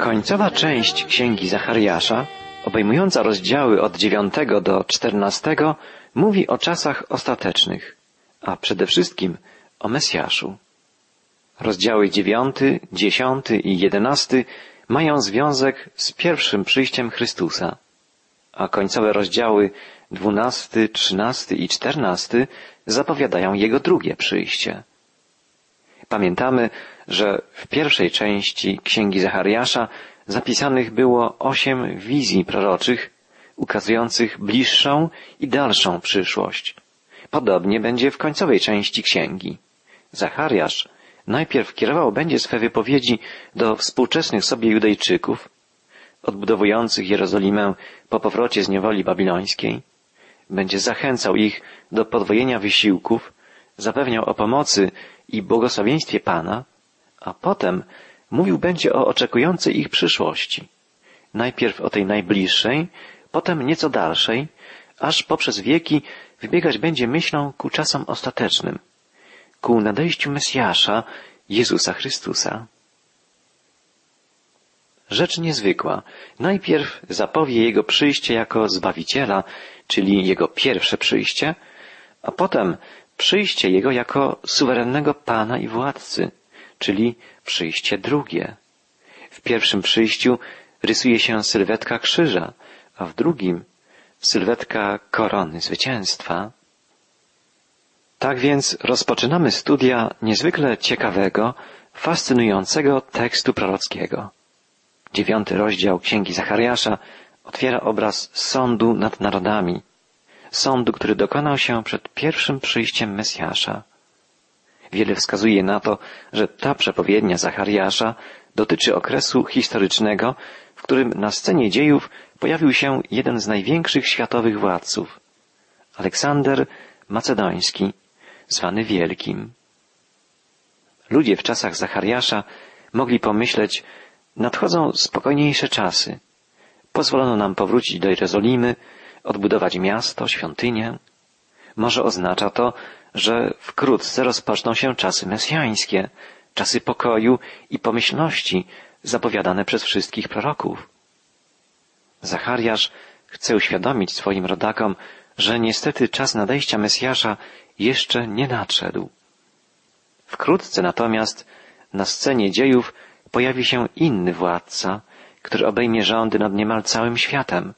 Końcowa część Księgi Zachariasza, obejmująca rozdziały od 9 do 14, mówi o czasach ostatecznych, a przede wszystkim o Mesjaszu. Rozdziały 9, 10 i 11 mają związek z pierwszym przyjściem Chrystusa, a końcowe rozdziały 12, 13 i 14 zapowiadają Jego drugie przyjście. Pamiętamy, że w pierwszej części Księgi Zachariasza zapisanych było osiem wizji proroczych, ukazujących bliższą i dalszą przyszłość. Podobnie będzie w końcowej części księgi. Zachariasz najpierw kierował będzie swe wypowiedzi do współczesnych sobie Judejczyków, odbudowujących Jerozolimę po powrocie z niewoli babilońskiej, będzie zachęcał ich do podwojenia wysiłków, zapewniał o pomocy i błogosławieństwie Pana, a potem mówił będzie o oczekującej ich przyszłości. Najpierw o tej najbliższej, potem nieco dalszej, aż poprzez wieki wybiegać będzie myślą ku czasom ostatecznym, ku nadejściu Mesjasza, Jezusa Chrystusa. Rzecz niezwykła. Najpierw zapowie Jego przyjście jako Zbawiciela, czyli Jego pierwsze przyjście, a potem przyjście Jego jako suwerennego Pana i Władcy, czyli przyjście drugie. W pierwszym przyjściu rysuje się sylwetka krzyża, a w drugim sylwetka korony zwycięstwa. Tak więc rozpoczynamy studia niezwykle ciekawego, fascynującego tekstu prorockiego. Dziewiąty rozdział Księgi Zachariasza otwiera obraz sądu nad narodami, sądu, który dokonał się przed pierwszym przyjściem Mesjasza. Wiele wskazuje na to, że ta przepowiednia Zachariasza dotyczy okresu historycznego, w którym na scenie dziejów pojawił się jeden z największych światowych władców, Aleksander Macedoński, zwany Wielkim. Ludzie w czasach Zachariasza mogli pomyśleć, nadchodzą spokojniejsze czasy. Pozwolono nam powrócić do Jerozolimy, odbudować miasto, świątynię. Może oznacza to, że wkrótce rozpoczną się czasy mesjańskie, czasy pokoju i pomyślności zapowiadane przez wszystkich proroków. Zachariasz chce uświadomić swoim rodakom, że niestety czas nadejścia Mesjasza jeszcze nie nadszedł. Wkrótce natomiast na scenie dziejów pojawi się inny władca, który obejmie rządy nad niemal całym światem.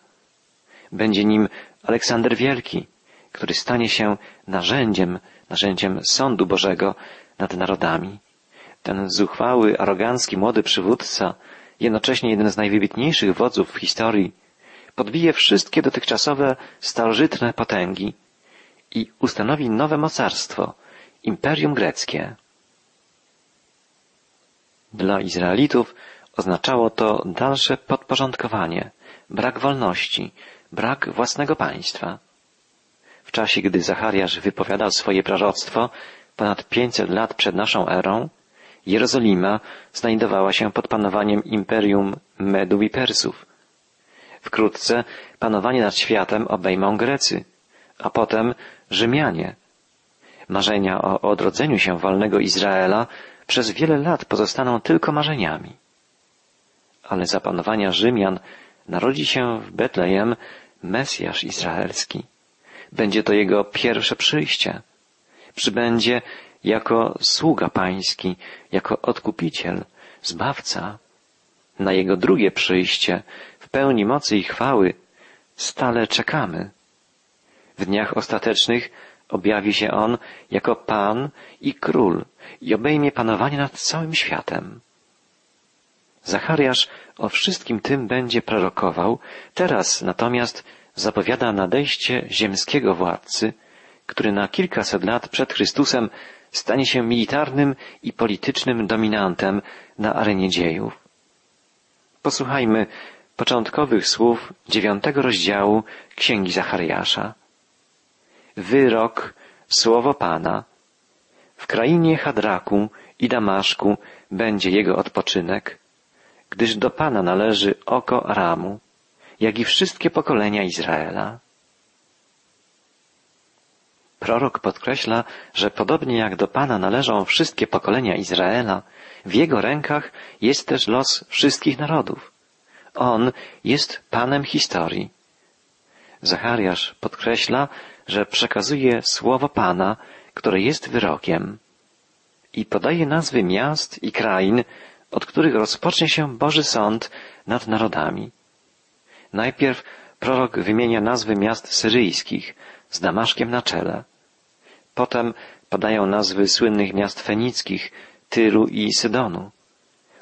Będzie nim Aleksander Wielki, który stanie się narzędziem, narzędziem sądu Bożego nad narodami. Ten zuchwały, arogancki młody przywódca, jednocześnie jeden z najwybitniejszych wodzów w historii, podbije wszystkie dotychczasowe starożytne potęgi i ustanowi nowe mocarstwo, imperium greckie. Dla Izraelitów oznaczało to dalsze podporządkowanie, brak wolności, brak własnego państwa. W czasie, gdy Zachariasz wypowiadał swoje proroctwo, ponad 500 lat przed naszą erą, Jerozolima znajdowała się pod panowaniem imperium Medów i Persów. Wkrótce panowanie nad światem obejmą Grecy, a potem Rzymianie. Marzenia o odrodzeniu się wolnego Izraela przez wiele lat pozostaną tylko marzeniami. Ale za panowania Rzymian narodzi się w Betlejem Mesjasz Izraelski. Będzie to jego pierwsze przyjście. Przybędzie jako sługa pański, jako odkupiciel, zbawca. Na jego drugie przyjście, w pełni mocy i chwały, stale czekamy. W dniach ostatecznych objawi się on jako Pan i Król i obejmie panowanie nad całym światem. Zachariasz o wszystkim tym będzie prorokował, teraz natomiast zapowiada nadejście ziemskiego władcy, który na kilkaset lat przed Chrystusem stanie się militarnym i politycznym dominantem na arenie dziejów. Posłuchajmy początkowych słów dziewiątego rozdziału Księgi Zachariasza. Wyrok, słowo Pana. W krainie Hadraku i Damaszku będzie jego odpoczynek, gdyż do Pana należy oko Aramu, jak i wszystkie pokolenia Izraela. Prorok podkreśla, że podobnie jak do Pana należą wszystkie pokolenia Izraela, w Jego rękach jest też los wszystkich narodów. On jest Panem historii. Zachariasz podkreśla, że przekazuje słowo Pana, które jest wyrokiem i podaje nazwy miast i krain, od których rozpocznie się Boży Sąd nad narodami. Najpierw prorok wymienia nazwy miast syryjskich z Damaszkiem na czele. Potem padają nazwy słynnych miast fenickich, Tyru i Sydonu.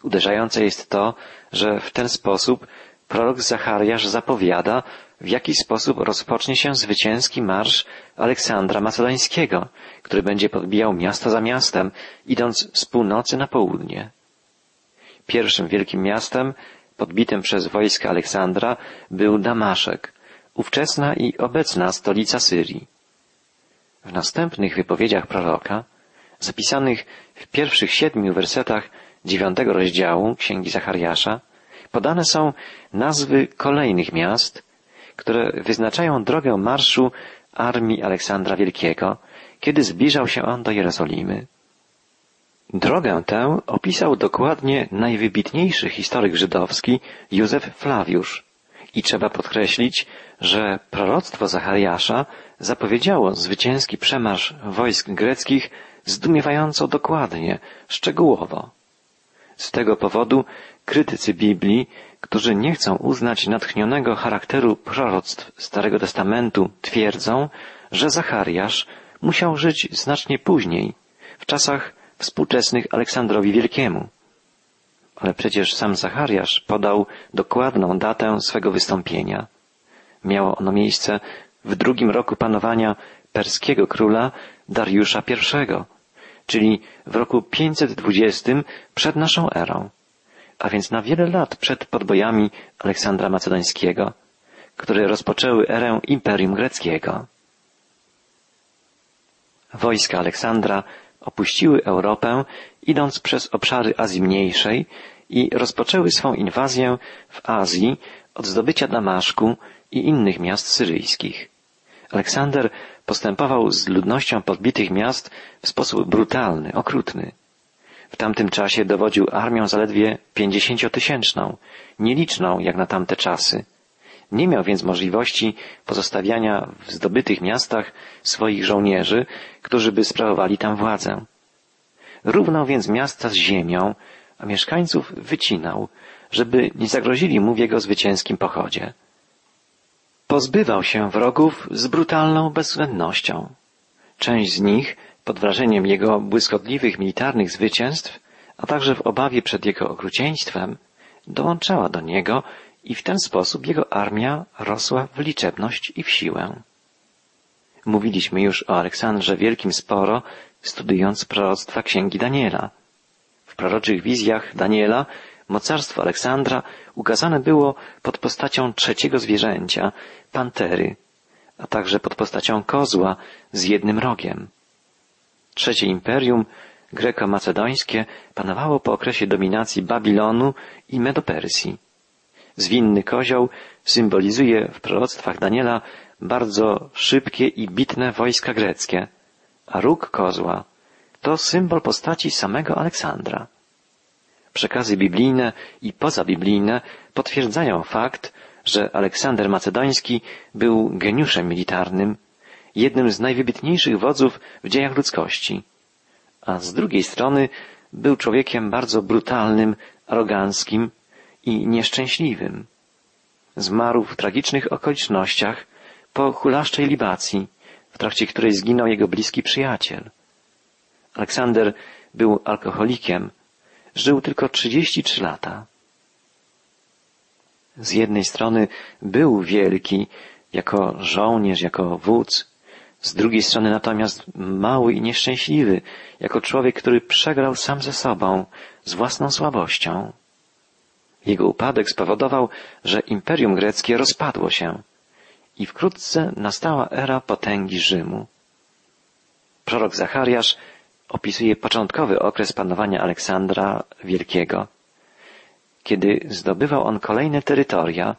Uderzające jest to, że w ten sposób prorok Zachariasz zapowiada, w jaki sposób rozpocznie się zwycięski marsz Aleksandra Macedońskiego, który będzie podbijał miasto za miastem, idąc z północy na południe. Pierwszym wielkim miastem podbitym przez wojska Aleksandra był Damaszek, ówczesna i obecna stolica Syrii. W następnych wypowiedziach proroka, zapisanych w pierwszych siedmiu wersetach dziewiątego rozdziału Księgi Zachariasza, podane są nazwy kolejnych miast, które wyznaczają drogę marszu armii Aleksandra Wielkiego, kiedy zbliżał się on do Jerozolimy. Drogę tę opisał dokładnie najwybitniejszy historyk żydowski Józef Flawiusz i trzeba podkreślić, że proroctwo Zachariasza zapowiedziało zwycięski przemarsz wojsk greckich zdumiewająco dokładnie, szczegółowo. Z tego powodu krytycy Biblii, którzy nie chcą uznać natchnionego charakteru proroctw Starego Testamentu, twierdzą, że Zachariasz musiał żyć znacznie później, w czasach współczesnych Aleksandrowi Wielkiemu. Ale przecież sam Zachariasz podał dokładną datę swego wystąpienia. Miało ono miejsce w drugim roku panowania perskiego króla Dariusza I, czyli w roku 520 przed naszą erą, a więc na wiele lat przed podbojami Aleksandra Macedońskiego, które rozpoczęły erę Imperium Greckiego. Wojska Aleksandra opuściły Europę, idąc przez obszary Azji Mniejszej i rozpoczęły swą inwazję w Azji od zdobycia Damaszku i innych miast syryjskich. Aleksander postępował z ludnością podbitych miast w sposób brutalny, okrutny. W tamtym czasie dowodził armią zaledwie pięćdziesięciotysięczną, nieliczną jak na tamte czasy. Nie miał więc możliwości pozostawiania w zdobytych miastach swoich żołnierzy, którzy by sprawowali tam władzę. Równał więc miasta z ziemią, a mieszkańców wycinał, żeby nie zagrozili mu w jego zwycięskim pochodzie. Pozbywał się wrogów z brutalną bezwzględnością. Część z nich, pod wrażeniem jego błyskotliwych militarnych zwycięstw, a także w obawie przed jego okrucieństwem, dołączała do niego i w ten sposób jego armia rosła w liczebność i w siłę. Mówiliśmy już o Aleksandrze Wielkim sporo, studiując proroctwa księgi Daniela. W proroczych wizjach Daniela mocarstwo Aleksandra ukazane było pod postacią trzeciego zwierzęcia, pantery, a także pod postacią kozła z jednym rogiem. Trzecie imperium, greko-macedońskie, panowało po okresie dominacji Babilonu i Medopersji. Zwinny kozioł symbolizuje w proroctwach Daniela bardzo szybkie i bitne wojska greckie, a róg kozła to symbol postaci samego Aleksandra. Przekazy biblijne i pozabiblijne potwierdzają fakt, że Aleksander Macedoński był geniuszem militarnym, jednym z najwybitniejszych wodzów w dziejach ludzkości, a z drugiej strony był człowiekiem bardzo brutalnym, aroganckim i nieszczęśliwym. Zmarł w tragicznych okolicznościach po hulaszczej libacji, w trakcie której zginął jego bliski przyjaciel. Aleksander był alkoholikiem, żył tylko 33 lata. Z jednej strony był wielki jako żołnierz, jako wódz, z drugiej strony natomiast mały i nieszczęśliwy, jako człowiek, który przegrał sam ze sobą, z własną słabością. Jego upadek spowodował, że Imperium Greckie rozpadło się i wkrótce nastała era potęgi Rzymu. Prorok Zachariasz opisuje początkowy okres panowania Aleksandra Wielkiego. Kiedy zdobywał on kolejne terytoria,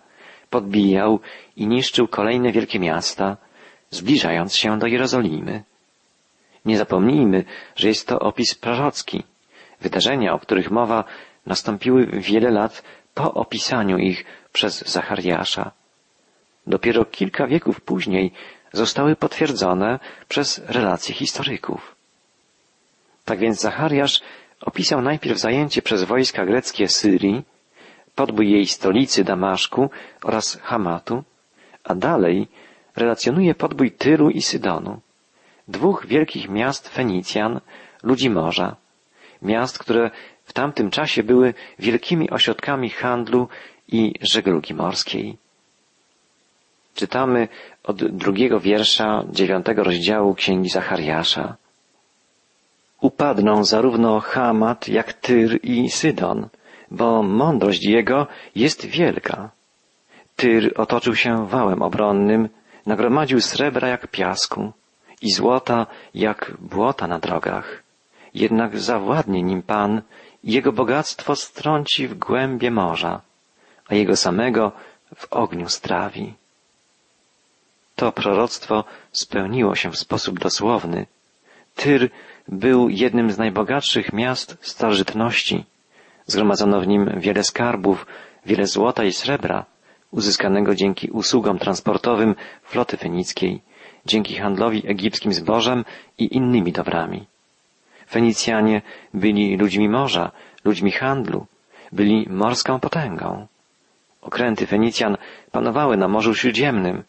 podbijał i niszczył kolejne wielkie miasta, zbliżając się do Jerozolimy. Nie zapomnijmy, że jest to opis prorocki. Wydarzenia, o których mowa, nastąpiły wiele lat po opisaniu ich przez Zachariasza. Dopiero kilka wieków później zostały potwierdzone przez relacje historyków. Tak więc Zachariasz opisał najpierw zajęcie przez wojska greckie Syrii, podbój jej stolicy Damaszku oraz Hamatu, a dalej relacjonuje podbój Tyru i Sydonu, dwóch wielkich miast Fenicjan, ludzi morza, miast, które w tamtym czasie były wielkimi ośrodkami handlu i żeglugi morskiej. Czytamy od drugiego wiersza dziewiątego rozdziału Księgi Zachariasza. Upadną zarówno Hamat jak Tyr i Sydon, bo mądrość jego jest wielka. Tyr otoczył się wałem obronnym, nagromadził srebra jak piasku i złota jak błota na drogach. Jednak zawładnie nim Pan jego bogactwo strąci w głębie morza, a jego samego w ogniu strawi. To proroctwo spełniło się w sposób dosłowny. Tyr był jednym z najbogatszych miast starożytności. Zgromadzono w nim wiele skarbów, wiele złota i srebra, uzyskanego dzięki usługom transportowym floty fenickiej, dzięki handlowi egipskim zbożem i innymi dobrami. Fenicjanie byli ludźmi morza, ludźmi handlu, byli morską potęgą. Okręty Fenicjan panowały na Morzu Śródziemnym,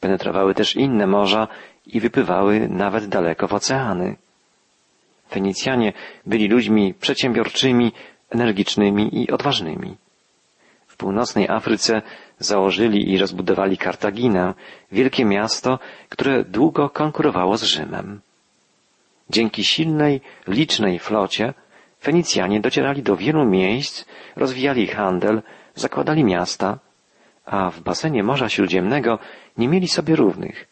penetrowały też inne morza i wypływały nawet daleko w oceany. Fenicjanie byli ludźmi przedsiębiorczymi, energicznymi i odważnymi. W północnej Afryce założyli i rozbudowali Kartaginę, wielkie miasto, które długo konkurowało z Rzymem. Dzięki silnej, licznej flocie Fenicjanie docierali do wielu miejsc, rozwijali handel, zakładali miasta, a w basenie Morza Śródziemnego nie mieli sobie równych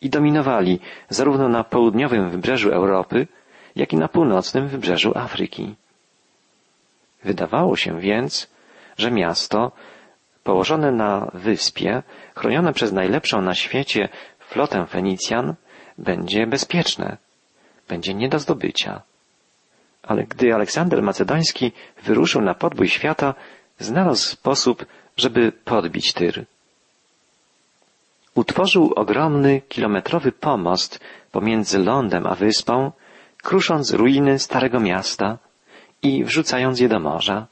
i dominowali zarówno na południowym wybrzeżu Europy, jak i na północnym wybrzeżu Afryki. Wydawało się więc, że miasto, położone na wyspie, chronione przez najlepszą na świecie flotę Fenicjan, będzie bezpieczne, będzie nie do zdobycia. Ale gdy Aleksander Macedoński wyruszył na podbój świata, znalazł sposób, żeby podbić Tyr. Utworzył ogromny, kilometrowy pomost pomiędzy lądem a wyspą, krusząc ruiny starego miasta i wrzucając je do morza.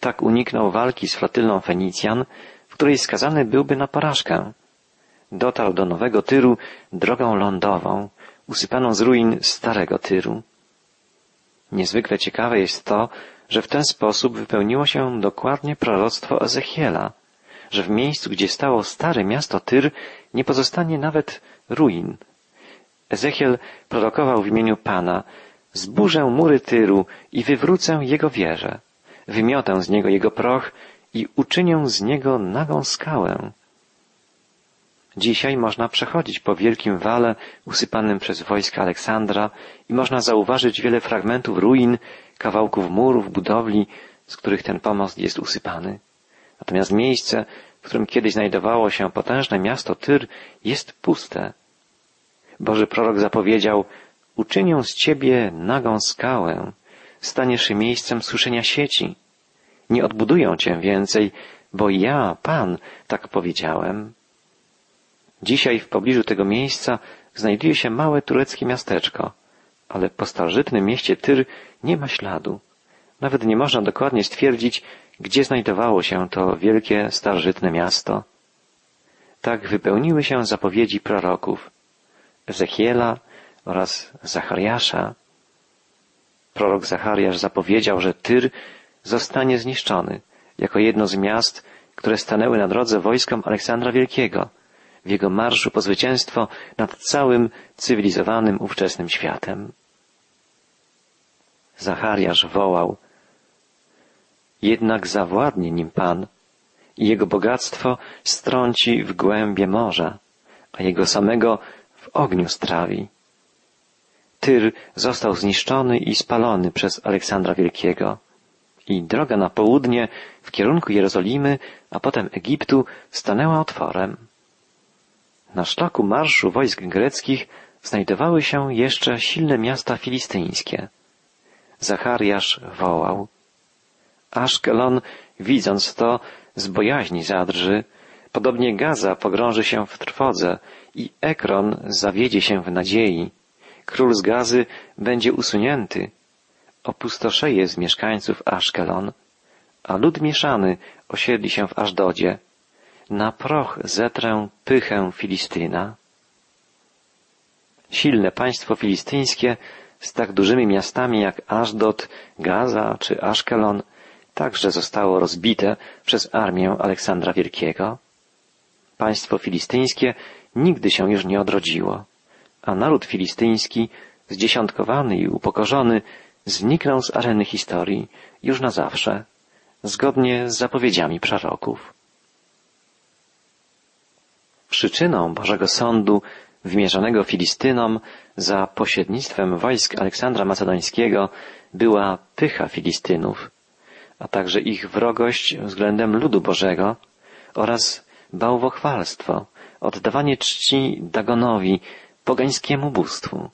Tak uniknął walki z flotylą Fenicjan, w której skazany byłby na porażkę. Dotarł do Nowego Tyru drogą lądową, usypaną z ruin starego Tyru. Niezwykle ciekawe jest to, że w ten sposób wypełniło się dokładnie proroctwo Ezechiela, że w miejscu, gdzie stało stare miasto Tyr, nie pozostanie nawet ruin. Ezechiel prorokował w imieniu Pana, zburzę mury Tyru i wywrócę jego wieżę, wymiotę z niego jego proch i uczynię z niego nagą skałę. Dzisiaj można przechodzić po wielkim wale usypanym przez wojska Aleksandra i można zauważyć wiele fragmentów ruin, kawałków murów, budowli, z których ten pomost jest usypany. Natomiast miejsce, w którym kiedyś znajdowało się potężne miasto Tyr, jest puste. Boży prorok zapowiedział, uczynię z ciebie nagą skałę, staniesz miejscem suszenia sieci. Nie odbudują cię więcej, bo ja, Pan, tak powiedziałem. Dzisiaj w pobliżu tego miejsca znajduje się małe tureckie miasteczko, ale po starożytnym mieście Tyr nie ma śladu. Nawet nie można dokładnie stwierdzić, gdzie znajdowało się to wielkie starożytne miasto. Tak wypełniły się zapowiedzi proroków Ezechiela oraz Zachariasza. Prorok Zachariasz zapowiedział, że Tyr zostanie zniszczony jako jedno z miast, które stanęły na drodze wojskom Aleksandra Wielkiego w jego marszu po zwycięstwo nad całym cywilizowanym ówczesnym światem. Zachariasz wołał, jednak zawładnie nim Pan i jego bogactwo strąci w głębie morza, a jego samego w ogniu strawi. Tyr został zniszczony i spalony przez Aleksandra Wielkiego i droga na południe w kierunku Jerozolimy, a potem Egiptu stanęła otworem. Na szlaku marszu wojsk greckich znajdowały się jeszcze silne miasta filistyńskie. Zachariasz wołał. Aszkelon, widząc to, z bojaźni zadrży, podobnie Gaza pogrąży się w trwodze i Ekron zawiedzie się w nadziei. Król z Gazy będzie usunięty, opustoszeje z mieszkańców Aszkelon, a lud mieszany osiedli się w Ażdodzie. Na proch zetrę pychę Filistyna. Silne państwo filistyńskie z tak dużymi miastami jak Ażdod, Gaza czy Aszkelon także zostało rozbite przez armię Aleksandra Wielkiego. Państwo filistyńskie nigdy się już nie odrodziło, a naród filistyński, zdziesiątkowany i upokorzony, zniknął z areny historii już na zawsze, zgodnie z zapowiedziami proroków. Przyczyną Bożego Sądu wymierzonego Filistynom za pośrednictwem wojsk Aleksandra Macedońskiego była pycha Filistynów, a także ich wrogość względem ludu Bożego oraz bałwochwalstwo, oddawanie czci Dagonowi, pogańskiemu bóstwu.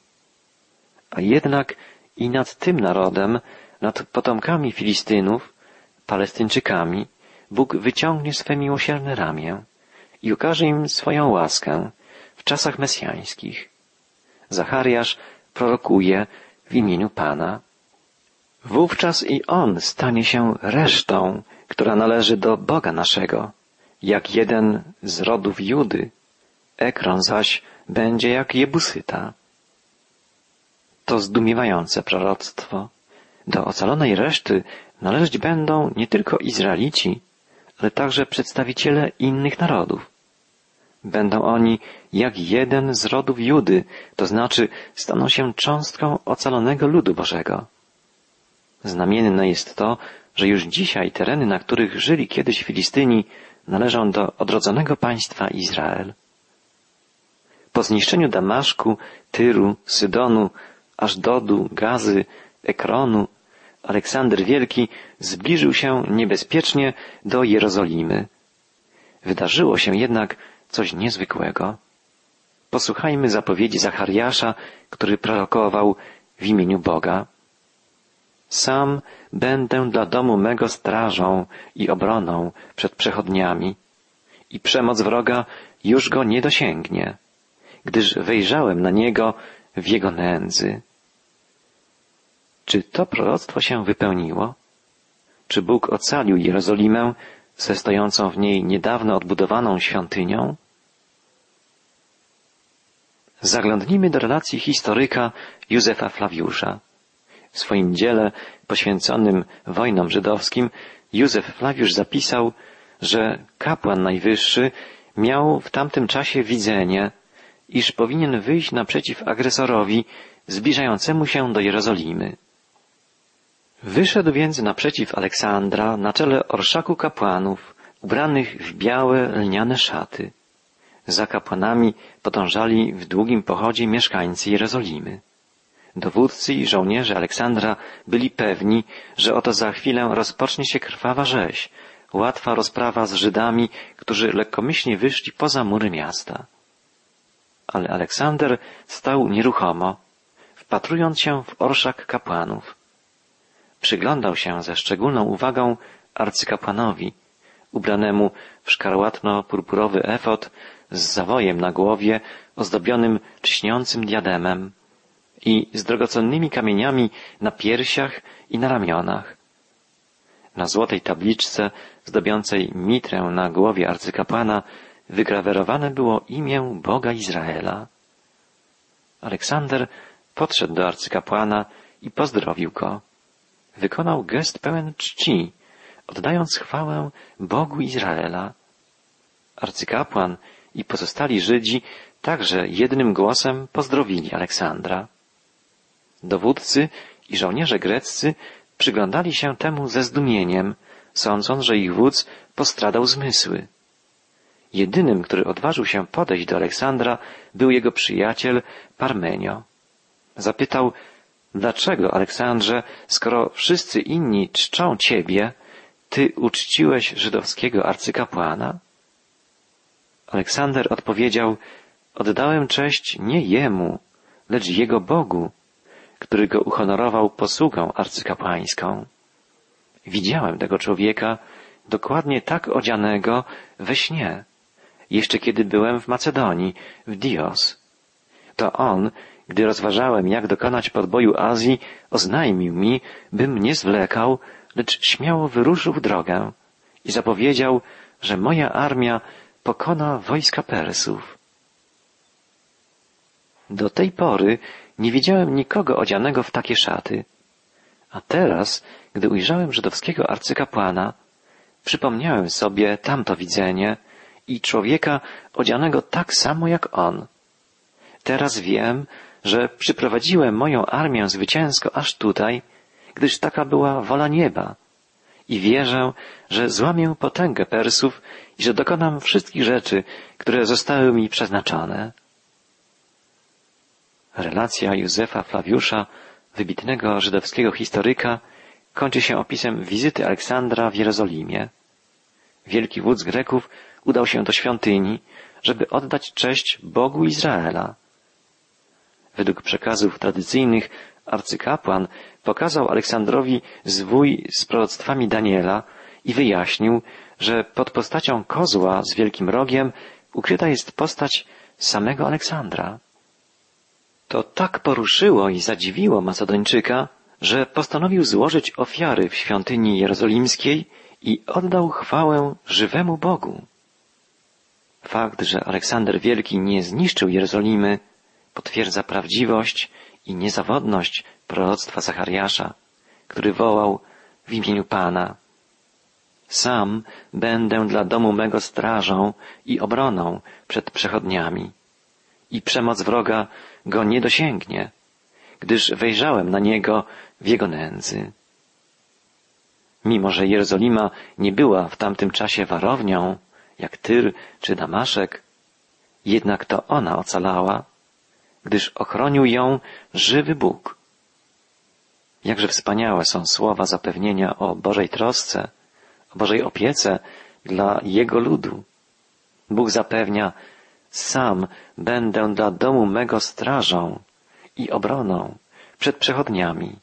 A jednak i nad tym narodem, nad potomkami Filistynów, Palestyńczykami, Bóg wyciągnie swe miłosierne ramię i ukaże im swoją łaskę w czasach mesjańskich. Zachariasz prorokuje w imieniu Pana. Wówczas i on stanie się resztą, która należy do Boga naszego, jak jeden z rodów Judy. Ekron zaś będzie jak Jebusyta. To zdumiewające proroctwo. Do ocalonej reszty należeć będą nie tylko Izraelici, ale także przedstawiciele innych narodów. Będą oni jak jeden z rodów Judy, to znaczy staną się cząstką ocalonego ludu Bożego. Znamienne jest to, że już dzisiaj tereny, na których żyli kiedyś Filistyni, należą do odrodzonego państwa Izrael. Po zniszczeniu Damaszku, Tyru, Sydonu, Ażdodu, Gazy, Ekronu, Aleksander Wielki zbliżył się niebezpiecznie do Jerozolimy. Wydarzyło się jednak coś niezwykłego. Posłuchajmy zapowiedzi Zachariasza, który prorokował w imieniu Boga. Sam będę dla domu mego strażą i obroną przed przechodniami i przemoc wroga już go nie dosięgnie, gdyż wejrzałem na niego w jego nędzy. Czy to proroctwo się wypełniło? Czy Bóg ocalił Jerozolimę ze stojącą w niej niedawno odbudowaną świątynią? Zaglądnijmy do relacji historyka Józefa Flawiusza. W swoim dziele poświęconym wojnom żydowskim Józef Flawiusz zapisał, że kapłan najwyższy miał w tamtym czasie widzenie, iż powinien wyjść naprzeciw agresorowi zbliżającemu się do Jerozolimy. Wyszedł więc naprzeciw Aleksandra na czele orszaku kapłanów, ubranych w białe lniane szaty. Za kapłanami podążali w długim pochodzie mieszkańcy Jerozolimy. Dowódcy i żołnierze Aleksandra byli pewni, że oto za chwilę rozpocznie się krwawa rzeź, łatwa rozprawa z Żydami, którzy lekkomyślnie wyszli poza mury miasta. Ale Aleksander stał nieruchomo, wpatrując się w orszak kapłanów. Przyglądał się ze szczególną uwagą arcykapłanowi, ubranemu w szkarłatno-purpurowy efot z zawojem na głowie ozdobionym lśniącym diademem i z drogocennymi kamieniami na piersiach i na ramionach. Na złotej tabliczce zdobiącej mitrę na głowie arcykapłana wygrawerowane było imię Boga Izraela. Aleksander podszedł do arcykapłana i pozdrowił go. Wykonał gest pełen czci, oddając chwałę Bogu Izraela. Arcykapłan i pozostali Żydzi także jednym głosem pozdrowili Aleksandra. Dowódcy i żołnierze greccy przyglądali się temu ze zdumieniem, sądząc, że ich wódz postradał zmysły. Jedynym, który odważył się podejść do Aleksandra, był jego przyjaciel Parmenio. Zapytał, dlaczego, Aleksandrze, skoro wszyscy inni czczą ciebie, ty uczciłeś żydowskiego arcykapłana? Aleksander odpowiedział, oddałem cześć nie jemu, lecz Jego Bogu, który go uhonorował posługą arcykapłańską. Widziałem tego człowieka dokładnie tak odzianego we śnie, jeszcze kiedy byłem w Macedonii, w Dios. To on, gdy rozważałem, jak dokonać podboju Azji, oznajmił mi, bym nie zwlekał, lecz śmiało wyruszył w drogę i zapowiedział, że moja armia pokona wojska Persów. Do tej pory nie widziałem nikogo odzianego w takie szaty. A teraz, gdy ujrzałem żydowskiego arcykapłana, przypomniałem sobie tamto widzenie i człowieka odzianego tak samo jak on. Teraz wiem, że przyprowadziłem moją armię zwycięsko aż tutaj, gdyż taka była wola nieba. I wierzę, że złamię potęgę Persów że dokonam wszystkich rzeczy, które zostały mi przeznaczone. Relacja Józefa Flawiusza, wybitnego żydowskiego historyka, kończy się opisem wizyty Aleksandra w Jerozolimie. Wielki wódz Greków udał się do świątyni, żeby oddać cześć Bogu Izraela. Według przekazów tradycyjnych arcykapłan pokazał Aleksandrowi zwój z proroctwami Daniela i wyjaśnił, że pod postacią kozła z wielkim rogiem ukryta jest postać samego Aleksandra. To tak poruszyło i zadziwiło Macedończyka, że postanowił złożyć ofiary w świątyni jerozolimskiej i oddał chwałę żywemu Bogu. Fakt, że Aleksander Wielki nie zniszczył Jerozolimy, potwierdza prawdziwość i niezawodność proroctwa Zachariasza, który wołał w imieniu Pana. Sam będę dla domu mego strażą i obroną przed przechodniami. I przemoc wroga go nie dosięgnie, gdyż wejrzałem na niego w jego nędzy. Mimo, że Jerozolima nie była w tamtym czasie warownią, jak Tyr czy Damaszek, jednak to ona ocalała, gdyż ochronił ją żywy Bóg. Jakże wspaniałe są słowa zapewnienia o Bożej trosce, Bożej opiece dla Jego ludu. Bóg zapewnia, sam będę dla domu mego strażą i obroną przed przechodniami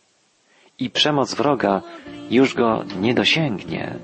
i przemoc wroga już go nie dosięgnie.